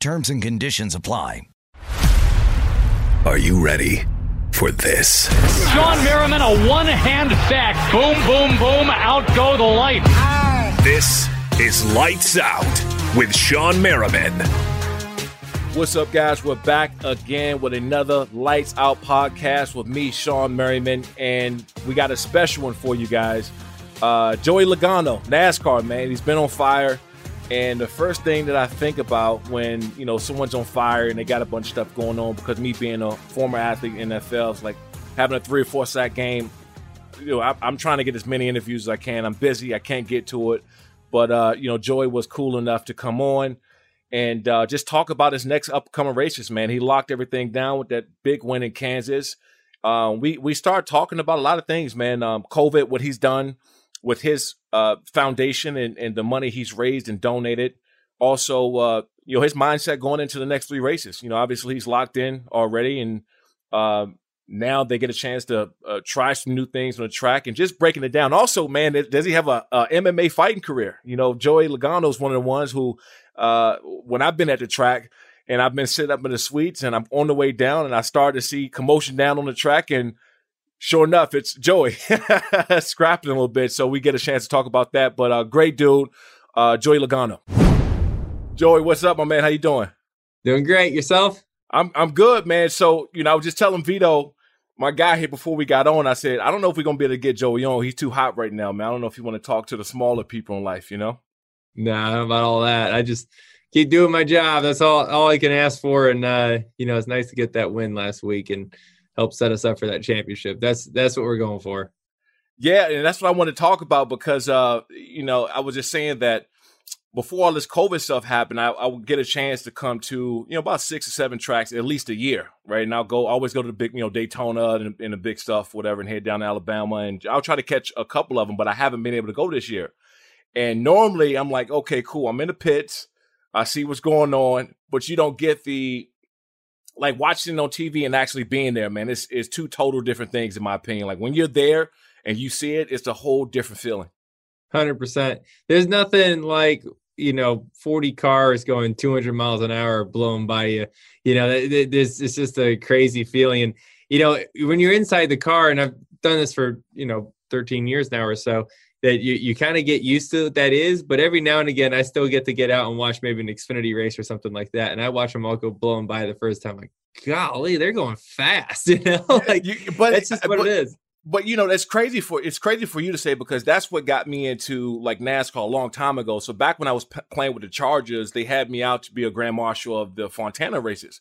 Terms and conditions apply. Are you ready for this? Shawne Merriman, a one hand back. Boom, boom, boom. Out go the lights. This is Lights Out with Shawne Merriman. What's up, guys? We're back again with another Lights Out podcast with me, Shawne Merriman, and we got a special one for you guys. Uh, Joey Logano, NASCAR man, he's been on fire. And the first thing that I think about when you know someone's on fire and they got a bunch of stuff going on, because me being a former athlete in NFL, is like having a three or four sack game. You know, I, am trying to get as many interviews as I can. I'm busy, I can't get to it, but uh, you know, Joey was cool enough to come on and uh, just talk about his next upcoming races. Man, he locked everything down with that big win in Kansas. Uh, we we start talking about a lot of things, man. Um, COVID, what he's done with his uh, foundation and, and the money he's raised and donated. Also, uh, you know, his mindset going into the next three races. You know, obviously he's locked in already, and uh, now they get a chance to uh, try some new things on the track and just breaking it down. Also, man, does he have a, a MMA fighting career? You know, Joey Logano is one of the ones who, uh, when I've been at the track and I've been sitting up in the suites and I'm on the way down and I started to see commotion down on the track and sure enough, it's Joey scrapping a little bit. So we get a chance to talk about that. But uh, great dude, uh, Joey Logano. Joey, what's up, my man? How you doing? Doing great. Yourself? I'm I'm good, man. So you know, I was just telling Vito, my guy here before we got on. I said, I don't know if we're gonna be able to get Joey on. He's too hot right now, man. I don't know if you want to talk to the smaller people in life. You know? Nah, about all that. I just keep doing my job. That's all all I can ask for. And uh, you know, it's nice to get that win last week and help set us up for that championship. That's that's what we're going for. Yeah, and that's what I want to talk about because uh, you know, I was just saying that before all this COVID stuff happened, I, I, would get a chance to come to, you know, about six or seven tracks at least a year, right? And I'll go, always go to the big, you know, Daytona and, and the big stuff, whatever, and head down to Alabama. And I'll try to catch a couple of them, but I haven't been able to go this year. And normally I'm like, okay, cool. I'm in the pits. I see what's going on, but you don't get the like watching it on TV and actually being there, man, it's it's two total different things in my opinion. Like when you're there and you see it, it's a whole different feeling. Hundred percent. There's nothing like you know 40 cars going 200 miles an hour blowing by you. You know, this it's just a crazy feeling. And you know, when you're inside the car, and I've done this for you know 13 years now or so that you, you kind of get used to what that is, but every now and again, I still get to get out and watch maybe an Xfinity race or something like that. And I watch them all go blowing by the first time. Like, golly, they're going fast, you know, like, you, but that's just uh, what but, it is. But you know, that's crazy for it's crazy for you to say because that's what got me into like NASCAR a long time ago. So back when I was p- playing with the Chargers, they had me out to be a grand marshal of the Fontana races.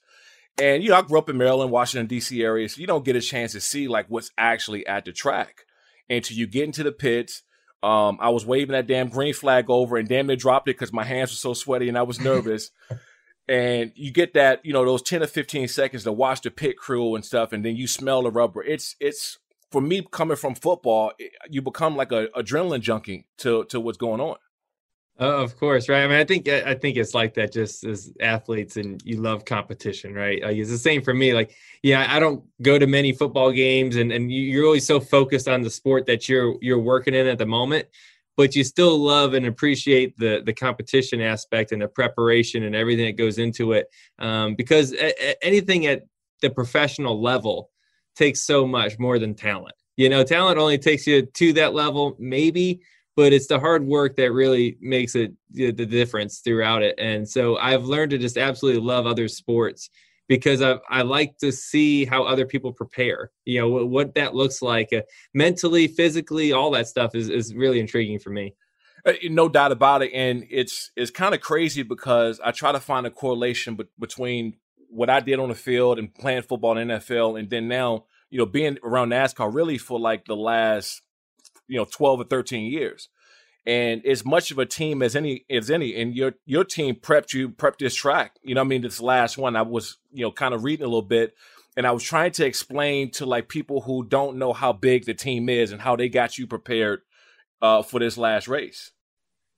And you know, I grew up in Maryland, Washington D.C. area, so you don't get a chance to see like what's actually at the track until you get into the pits um, I was waving that damn green flag over and damn near dropped it because my hands were so sweaty and I was nervous. and you get that, you know, those 10 or 15 seconds to watch the pit crew and stuff, and then you smell the rubber. It's, it's, for me coming from football, you become like a adrenaline junkie to, to what's going on. Uh, of course, right? I mean, I think I think it's like that just as athletes, and you love competition, right? Like it's the same for me. Like, yeah, I don't go to many football games, and and you're always so focused on the sport that you're you're working in at the moment. but you still love and appreciate the the competition aspect and the preparation and everything that goes into it. Um, because a, a, anything at the professional level takes so much more than talent. You know, talent only takes you to that level, maybe, but it's the hard work that really makes it the difference throughout it. And so I've learned to just absolutely love other sports because I, I like to see how other people prepare. You know what, what that looks like uh, mentally, physically, all that stuff is is really intriguing for me. Uh, no doubt about it, and it's it's kind of crazy because I try to find a correlation be- between what I did on the field and playing football in NFL, and then now you know being around NASCAR really for like the last you know twelve or thirteen years. And as much of a team as any as any and your your team prepped you prepped this track you know i mean? This last one i was you know kind of reading a little bit and i was trying to explain to like people who don't know how big the team is and how they got you prepared uh, for this last race.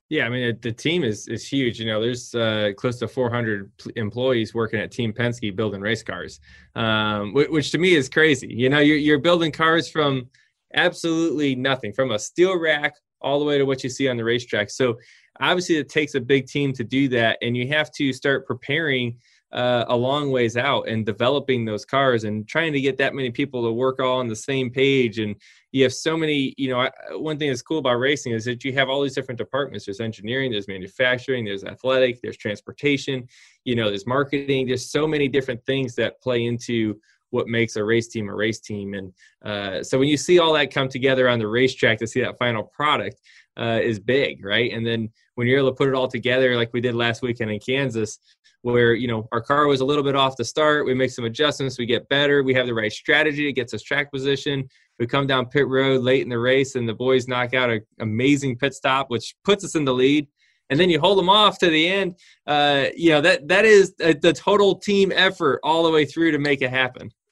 Yeah i mean the team is is huge you know there's uh, close to 400 employees working at team penske building race cars um, which, which to me is crazy you know you're, you're building cars from absolutely nothing from a steel rack all the way to what you see on the racetrack. So obviously it takes a big team to do that and you have to start preparing uh, a long ways out and developing those cars and trying to get that many people to work all on the same page. And you have so many you know one thing that's cool about racing is that you have all these different departments. There's engineering there's manufacturing there's athletic there's transportation you know there's marketing. There's so many different things that play into what makes a race team a race team. And uh, so when you see all that come together on the racetrack to see that final product uh, is big, right? And then when you're able to put it all together, like we did last weekend in Kansas, where you know our car was a little bit off the start, we make some adjustments, we get better, we have the right strategy, it gets us track position. We come down pit road late in the race, and the boys knock out an amazing pit stop, which puts us in the lead and then you hold them off to the end. Uh, you know that that is a, the total team effort all the way through to make it happen.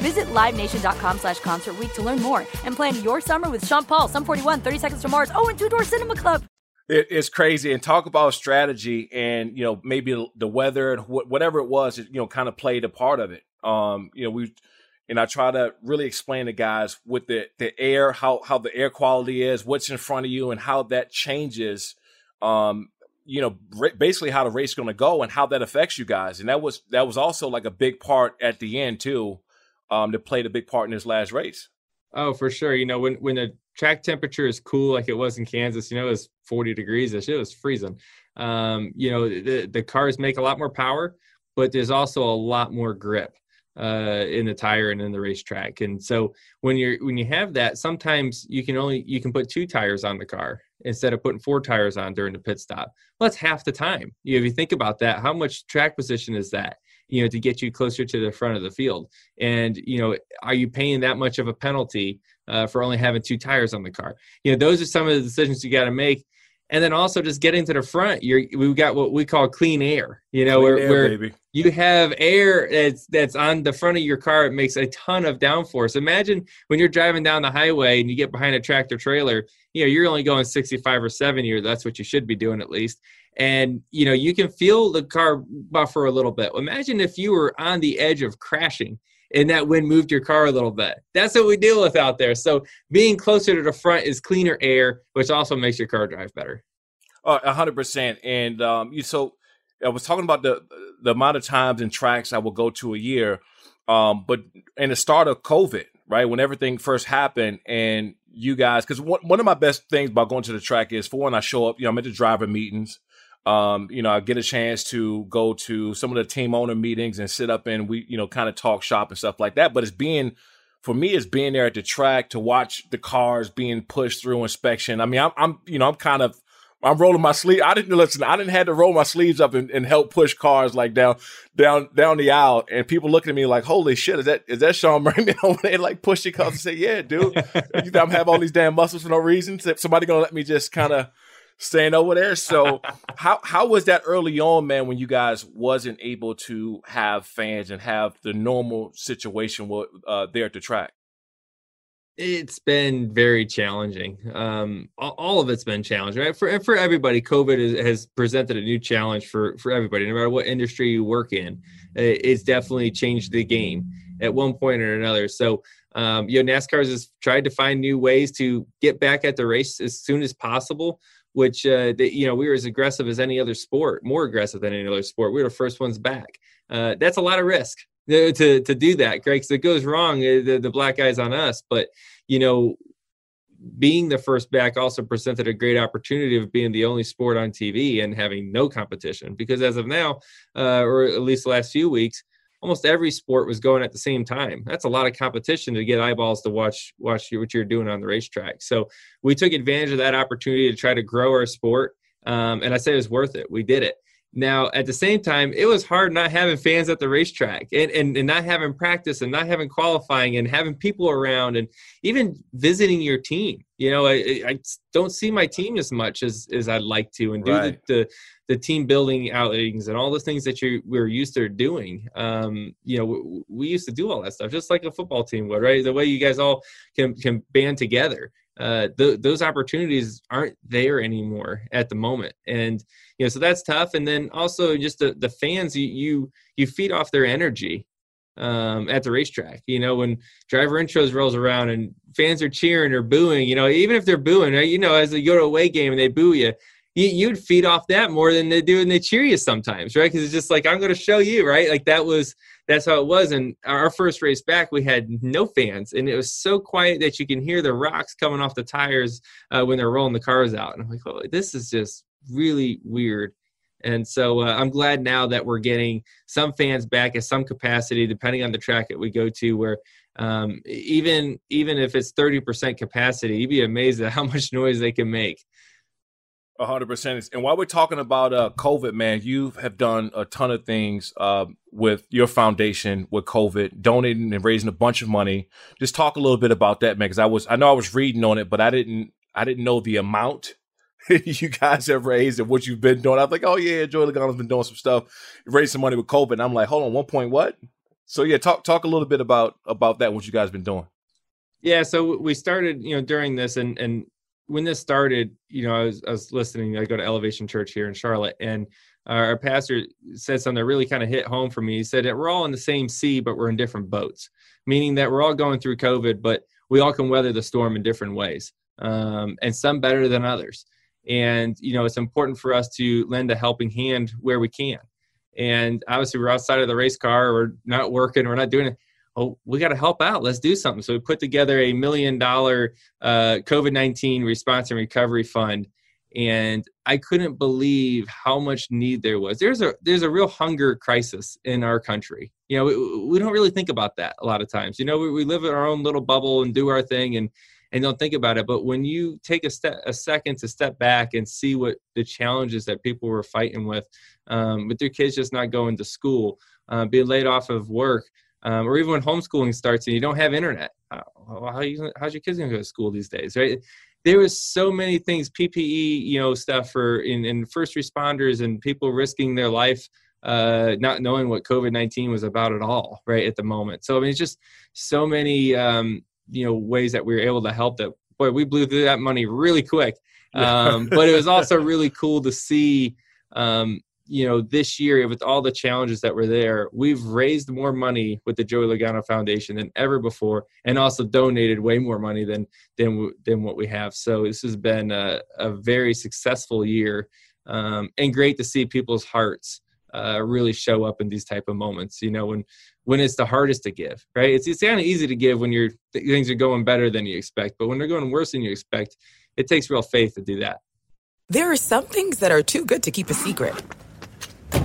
Visit LiveNation.com slash Concert Week to learn more and plan your summer with Sean Paul, Sum 41, 30 Seconds to Mars, oh, and Two Door Cinema Club. It, it's crazy. And talk about strategy and, you know, maybe the weather and wh- whatever it was, it, you know, kind of played a part of it. Um, you know, we, and I try to really explain to guys with the, the air, how, how the air quality is, what's in front of you and how that changes, um, you know, basically how the race is going to go and how that affects you guys. And that was, that was also like a big part at the end too um, that played a big part in this last race. Oh, for sure. You know, when when the track temperature is cool, like it was in Kansas, you know, it was 40 degrees. It was freezing. Um, you know, the the cars make a lot more power, but there's also a lot more grip uh, in the tire and in the racetrack. And so when you're when you have that, sometimes you can only you can put two tires on the car instead of putting four tires on during the pit stop. Well, that's half the time. You know, if you think about that, how much track position is that? You know, to get you closer to the front of the field. And, you know, are you paying that much of a penalty uh, for only having two tires on the car? You know, those are some of the decisions you got to make. And then also just getting to the front, you're we've got what we call clean air. You know, clean where, air, where baby. you have air that's that's on the front of your car. It makes a ton of downforce. Imagine when you're driving down the highway and you get behind a tractor trailer. You know, you're only going 65 or 70, or that's what you should be doing at least and you know you can feel the car buffer a little bit. Imagine if you were on the edge of crashing and that wind moved your car a little bit. That's what we deal with out there. So being closer to the front is cleaner air which also makes your car drive better. Uh, a hundred percent. And um you so i was talking about the the amount of times and tracks i will go to a year um but in the start of covid right when everything first happened and you guys because one, one of my best things about going to the track is for when i show up you know i'm at the driver meetings um, you know, I get a chance to go to some of the team owner meetings and sit up and we, you know, kind of talk shop and stuff like that. But it's being, for me, it's being there at the track to watch the cars being pushed through inspection. I mean, I'm, I'm you know, I'm kind of, I'm rolling my sleeve. I didn't listen. I didn't have to roll my sleeves up and, and, help push cars like down, down, down the aisle. And people looking at me like, "Holy shit, is that is that Sean Murray?" they like pushing cars and say, "Yeah, dude, you I'm have all these damn muscles for no reason. Somebody gonna let me just kind of staying over there. So how how was that early on, man, when you guys wasn't able to have fans and have the normal situation uh, there at the track? It's been very challenging. Um, all of it's been challenging, right? For for everybody, COVID is, has presented a new challenge for for everybody, no matter what industry you work in. It's definitely changed the game at one point or another. So um, you know, NASCAR has tried to find new ways to get back at the race as soon as possible which uh, you know we were as aggressive as any other sport, more aggressive than any other sport. We were the first ones back. Uh, that's a lot of risk to to, to do that, Greg. So it goes wrong, uh, the, the black eyes on us. But you know, being the first back also presented a great opportunity of being the only sport on TV and having no competition. Because as of now, uh, or at least the last few weeks, almost every sport was going at the same time. That's a lot of competition to get eyeballs to watch watch what you're doing on the racetrack. So we took advantage of that opportunity to try to grow our sport, um, and I say it was worth it. We did it. Now, at the same time, it was hard not having fans at the racetrack and, and, and not having practice and not having qualifying and having people around and even visiting your team. You know, I, I don't see my team as much as, as I'd like to and do right. the, the, the, team building outings and all the things that you we're used to doing. Um, you know, we, we used to do all that stuff just like a football team would, right? The way you guys all can, can band together uh, th- those opportunities aren't there anymore at the moment and you know so that's tough and then also just the, the fans you, you you feed off their energy um, at the racetrack you know when driver intros rolls around and fans are cheering or booing you know even if they're booing right you know as you go to a away game and they boo you you, would feed off that more than they do and they cheer you sometimes, right? Because it's just like I'm going to show you, right? Like that was that's how it was. And our first race back, we had no fans, and it was so quiet that you can hear the rocks coming off the tires uh, when they're rolling the cars out. And I'm like, oh, this is just really weird. And so uh, I'm glad now that we're getting some fans back at some capacity, depending on the track that we go to, where um, even even if it's 30% capacity, you'd be amazed at how much noise they can make hundred percent. And while we're talking about uh, COVID, man, you have done a ton of things uh, with your foundation with COVID, donating and raising a bunch of money. Just talk a little bit about that, man, because I was I know I was reading on it, but I didn't I didn't know the amount you guys have raised and what you've been doing. I was like, oh yeah, Joey Logano's been doing some stuff, raised some money with COVID. And I'm like, hold on, one point what? So yeah, talk talk a little bit about about that, what you guys been doing. Yeah, so we started, you know, during this, and and when this started, you know, I was, I was listening. I go to Elevation Church here in Charlotte, and our pastor said something that really kind of hit home for me. He said that we're all in the same sea, but we're in different boats, meaning that we're all going through COVID, but we all can weather the storm in different ways, um, and some better than others. And you know, it's important for us to lend a helping hand where we can. And obviously, we're outside of the race car, we're not working, we're not doing it oh, we got to help out. Let's do something. So we put together a million dollar uh, COVID 19 response and recovery fund. And I couldn't believe how much need there was. There's a there's a real hunger crisis in our country. You know, we, we don't really think about that a lot of times. You know, we, we live in our own little bubble and do our thing and and don't think about it. But when you take a step a second to step back and see what the challenges that people were fighting with, um, with their kids just not going to school, uh, being laid off of work, um, or even when homeschooling starts and you don't have internet. How, how you, how's your kids going to go to school these days, right? There was so many things, PPE, you know, stuff for in, in first responders and people risking their life, uh, not knowing what COVID nineteen was about at all, right at the moment. So I mean, it's just so many, um, you know, ways that we were able to help. That boy, we blew through that money really quick. Um, but it was also really cool to see um, you know, this year with all the challenges that were there, we've raised more money with the Joey Logano Foundation than ever before, and also donated way more money than than than what we have. So this has been a, a very successful year, um, and great to see people's hearts uh, really show up in these type of moments. You know, when when it's the hardest to give, right? It's it's kind of easy to give when your things are going better than you expect, but when they're going worse than you expect, it takes real faith to do that. There are some things that are too good to keep a secret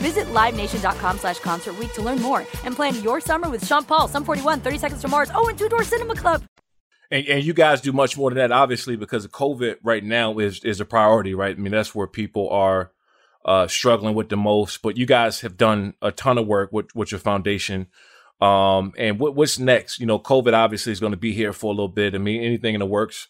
Visit LiveNation.com slash Concert to learn more and plan your summer with Sean Paul, Sum 41, 30 Seconds to Mars, oh, and Two Door Cinema Club. And, and you guys do much more than that, obviously, because COVID right now is is a priority, right? I mean, that's where people are uh, struggling with the most. But you guys have done a ton of work with, with your foundation. Um, and what, what's next? You know, COVID obviously is going to be here for a little bit. I mean, anything in the works,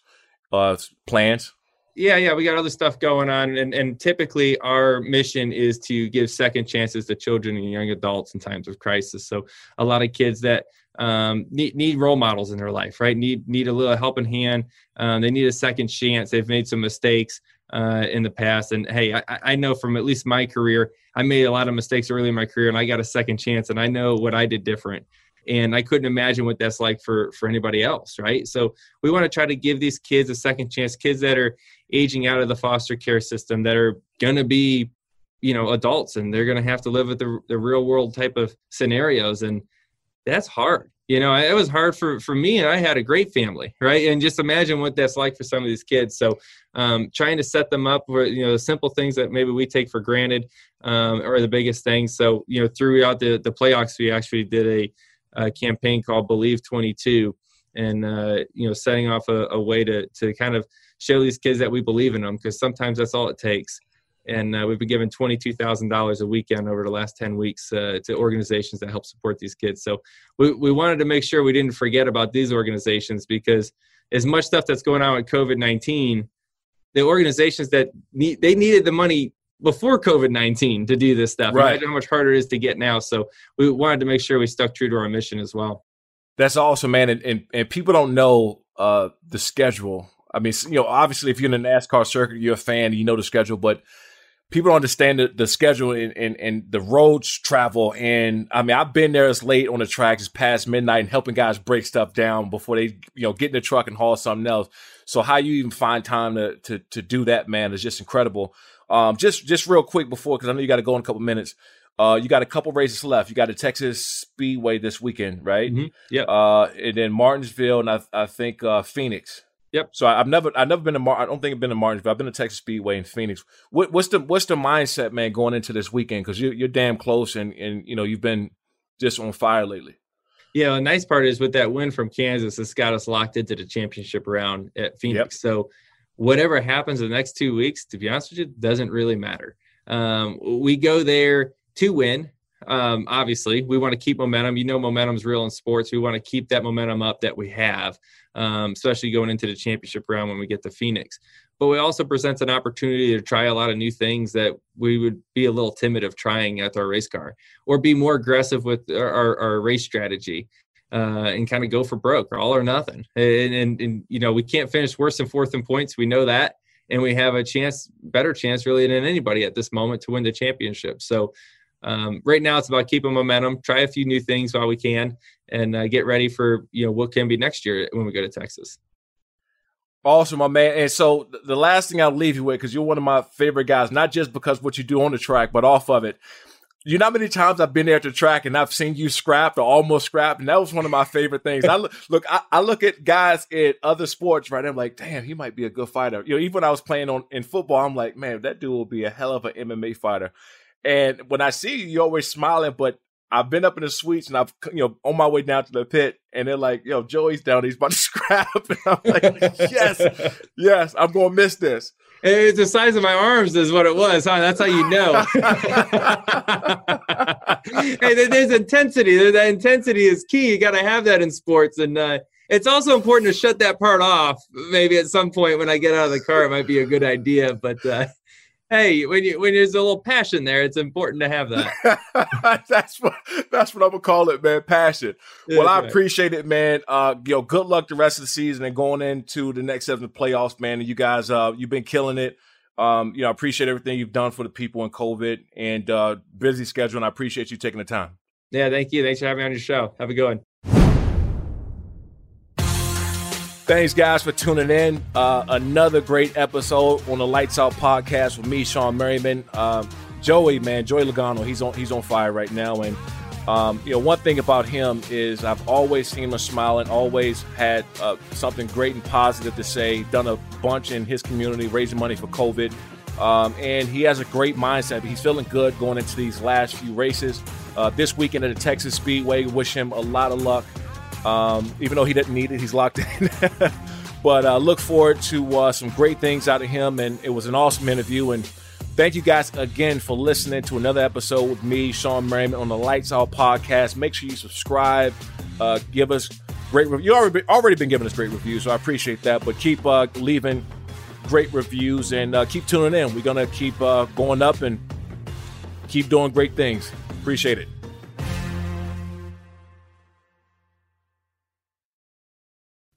uh, plans? Yeah, yeah, we got other stuff going on, and and typically our mission is to give second chances to children and young adults in times of crisis. So a lot of kids that um, need need role models in their life, right? Need need a little helping hand. Um, they need a second chance. They've made some mistakes uh, in the past, and hey, I, I know from at least my career, I made a lot of mistakes early in my career, and I got a second chance, and I know what I did different and i couldn't imagine what that's like for for anybody else right? So we want to try to give these kids a second chance kids that are aging out of the foster care system that are going to be you know adults and they're going to have to live with the, the real world type of scenarios and that's hard. You know it was hard for for me and i had a great family right? And just imagine what that's like for some of these kids. So um, trying to set them up for you know the simple things that maybe we take for granted um, are the biggest things. So you know throughout the the playoffs we actually did a, a campaign called believe 22 and uh, you know setting off a, a way to to kind of show these kids that we believe in them because sometimes that's all it takes. And uh, we've been giving $22,000 a weekend over the last 10 weeks uh, to organizations that help support these kids. So we, we wanted to make sure we didn't forget about these organizations because as much stuff that's going on with COVID 19, the organizations that need, they needed the money before COVID 19 to do this stuff. Right. Imagine how much harder it is to get now. So we wanted to make sure we stuck true to our mission as well. That's awesome, man. And, and, and people don't know uh, the schedule I mean, you know, obviously, if you're in the NASCAR circuit, you're a fan, you know the schedule, but people don't understand the, the schedule and, and, and the roads travel. And I mean, I've been there as late on the tracks, past midnight, and helping guys break stuff down before they, you know, get in the truck and haul something else. So how you even find time to to to do that, man, is just incredible. Um, just just real quick before, because I know you got to go in a couple minutes. Uh, you got a couple races left. You got the Texas Speedway this weekend, right? Mm-hmm. Yeah. Uh, and then Martinsville, and I, I think uh, Phoenix. Yep. So I, have never, I've never been to, Mar- I don't think I've been to Martinsville. I've been to Texas Speedway in Phoenix. What, what's the, what's the mindset, man, going into this weekend? Because you're, you're damn close, and and you know you've been just on fire lately. Yeah, the nice part is with that win from Kansas, it's got us locked into the championship round at Phoenix. Yep. So whatever happens in the next two weeks, to be honest with you, doesn't really matter. Um, we go there to win. Um, obviously, we want to keep momentum. You know, momentum's real in sports. We want to keep that momentum up that we have um, especially going into the championship round when we get to Phoenix. But it also presents an opportunity to try a lot of new things that we would be a little timid of trying at our race car, or be more aggressive with our, our, our race strategy. Uh, and kind of go for broke or all or nothing. And, and, and, you know, we can't finish worse than fourth in points. We know that. And we have a chance, better chance really than anybody at this moment to win the championship. So um, right now it's about keeping momentum, try a few new things while we can, and uh, get ready for, you know, what can be next year when we go to Texas. Awesome, my man. And so the last thing I'll leave you with, because you're one of my favorite guys, not just because what you do on the track, but off of it you know how many times I've been there the track and I've seen you scrapped or almost scrapped, and that was one of my favorite things. I look, look I, I, look at guys in other sports, right? I'm like, damn, he might be a good fighter. You know, even when I was playing on in football, I'm like, man, that dude will be a hell of an MMA fighter. And when I see you, you're always smiling, but I've been up in the suites and I've you know on my way down to the pit, and they're like, "Yo, Joey's down. He's about to scrap." And I'm like, "Yes, yes, I'm gonna miss this." It's the size of my arms, is what it was. Huh? That's how you know. hey, there's intensity. That intensity is key. You got to have that in sports, and uh, it's also important to shut that part off. Maybe at some point when I get out of the car, it might be a good idea. But uh, hey, when you when there's a little passion there, it's important to have that. that's what that's what I'm gonna call it, man. Passion. Well, I appreciate it, man. Uh, yo, good luck the rest of the season and going into the next seven playoffs, man. And you guys, uh, you've been killing it. Um, you know, I appreciate everything you've done for the people in COVID and uh, busy schedule, and I appreciate you taking the time. Yeah, thank you. Thanks for having me on your show. Have a good one. Thanks, guys, for tuning in. Uh, another great episode on the Lights Out podcast with me, Shawne Merriman. Uh, Joey, man, Joey Logano, he's on he's on fire right now. And um, you know, one thing about him is I've always seen him smiling, always had uh, something great and positive to say. Done a bunch in his community, raising money for COVID, um, and he has a great mindset. He's feeling good going into these last few races. Uh, this weekend at the Texas Speedway, wish him a lot of luck. Um, even though he didn't need it, he's locked in. but uh, look forward to uh, some great things out of him. And it was an awesome interview. And thank you guys again for listening to another episode with me, Shawne Merriman, on the Lights Out podcast. Make sure you subscribe, uh, give us great reviews. You already already been giving us great reviews, so I appreciate that. But keep uh, leaving great reviews and uh, keep tuning in. We're gonna keep uh, going up and keep doing great things. Appreciate it.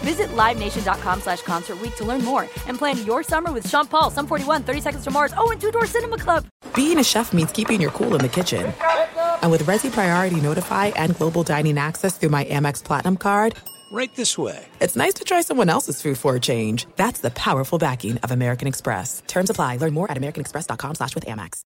Visit LiveNation.com slash Concert to learn more and plan your summer with Sean Paul, Sum 41, 30 Seconds to Mars, oh, and Two Door Cinema Club. Being a chef means keeping your cool in the kitchen. And with Resy Priority Notify and Global Dining Access through my Amex Platinum card... Right this way. It's nice to try someone else's food for a change. That's the powerful backing of American Express. Terms apply. Learn more at americanexpress.com slash with Amex.